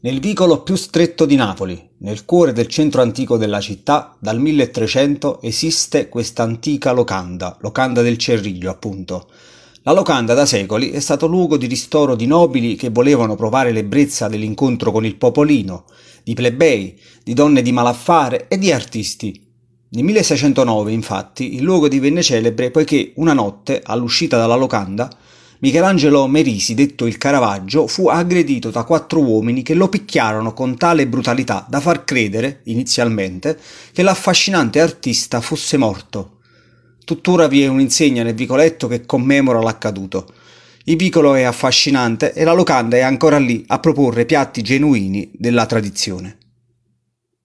Nel vicolo più stretto di Napoli, nel cuore del centro antico della città, dal 1300 esiste questa antica locanda, locanda del Cerriglio appunto. La locanda da secoli è stato luogo di ristoro di nobili che volevano provare l'ebbrezza dell'incontro con il popolino, di plebei, di donne di malaffare e di artisti. Nel 1609, infatti, il luogo divenne celebre poiché una notte, all'uscita dalla locanda, Michelangelo Merisi, detto il Caravaggio, fu aggredito da quattro uomini che lo picchiarono con tale brutalità da far credere, inizialmente, che l'affascinante artista fosse morto. Tuttora vi è un'insegna nel vicoletto che commemora l'accaduto. Il vicolo è affascinante e la locanda è ancora lì a proporre piatti genuini della tradizione.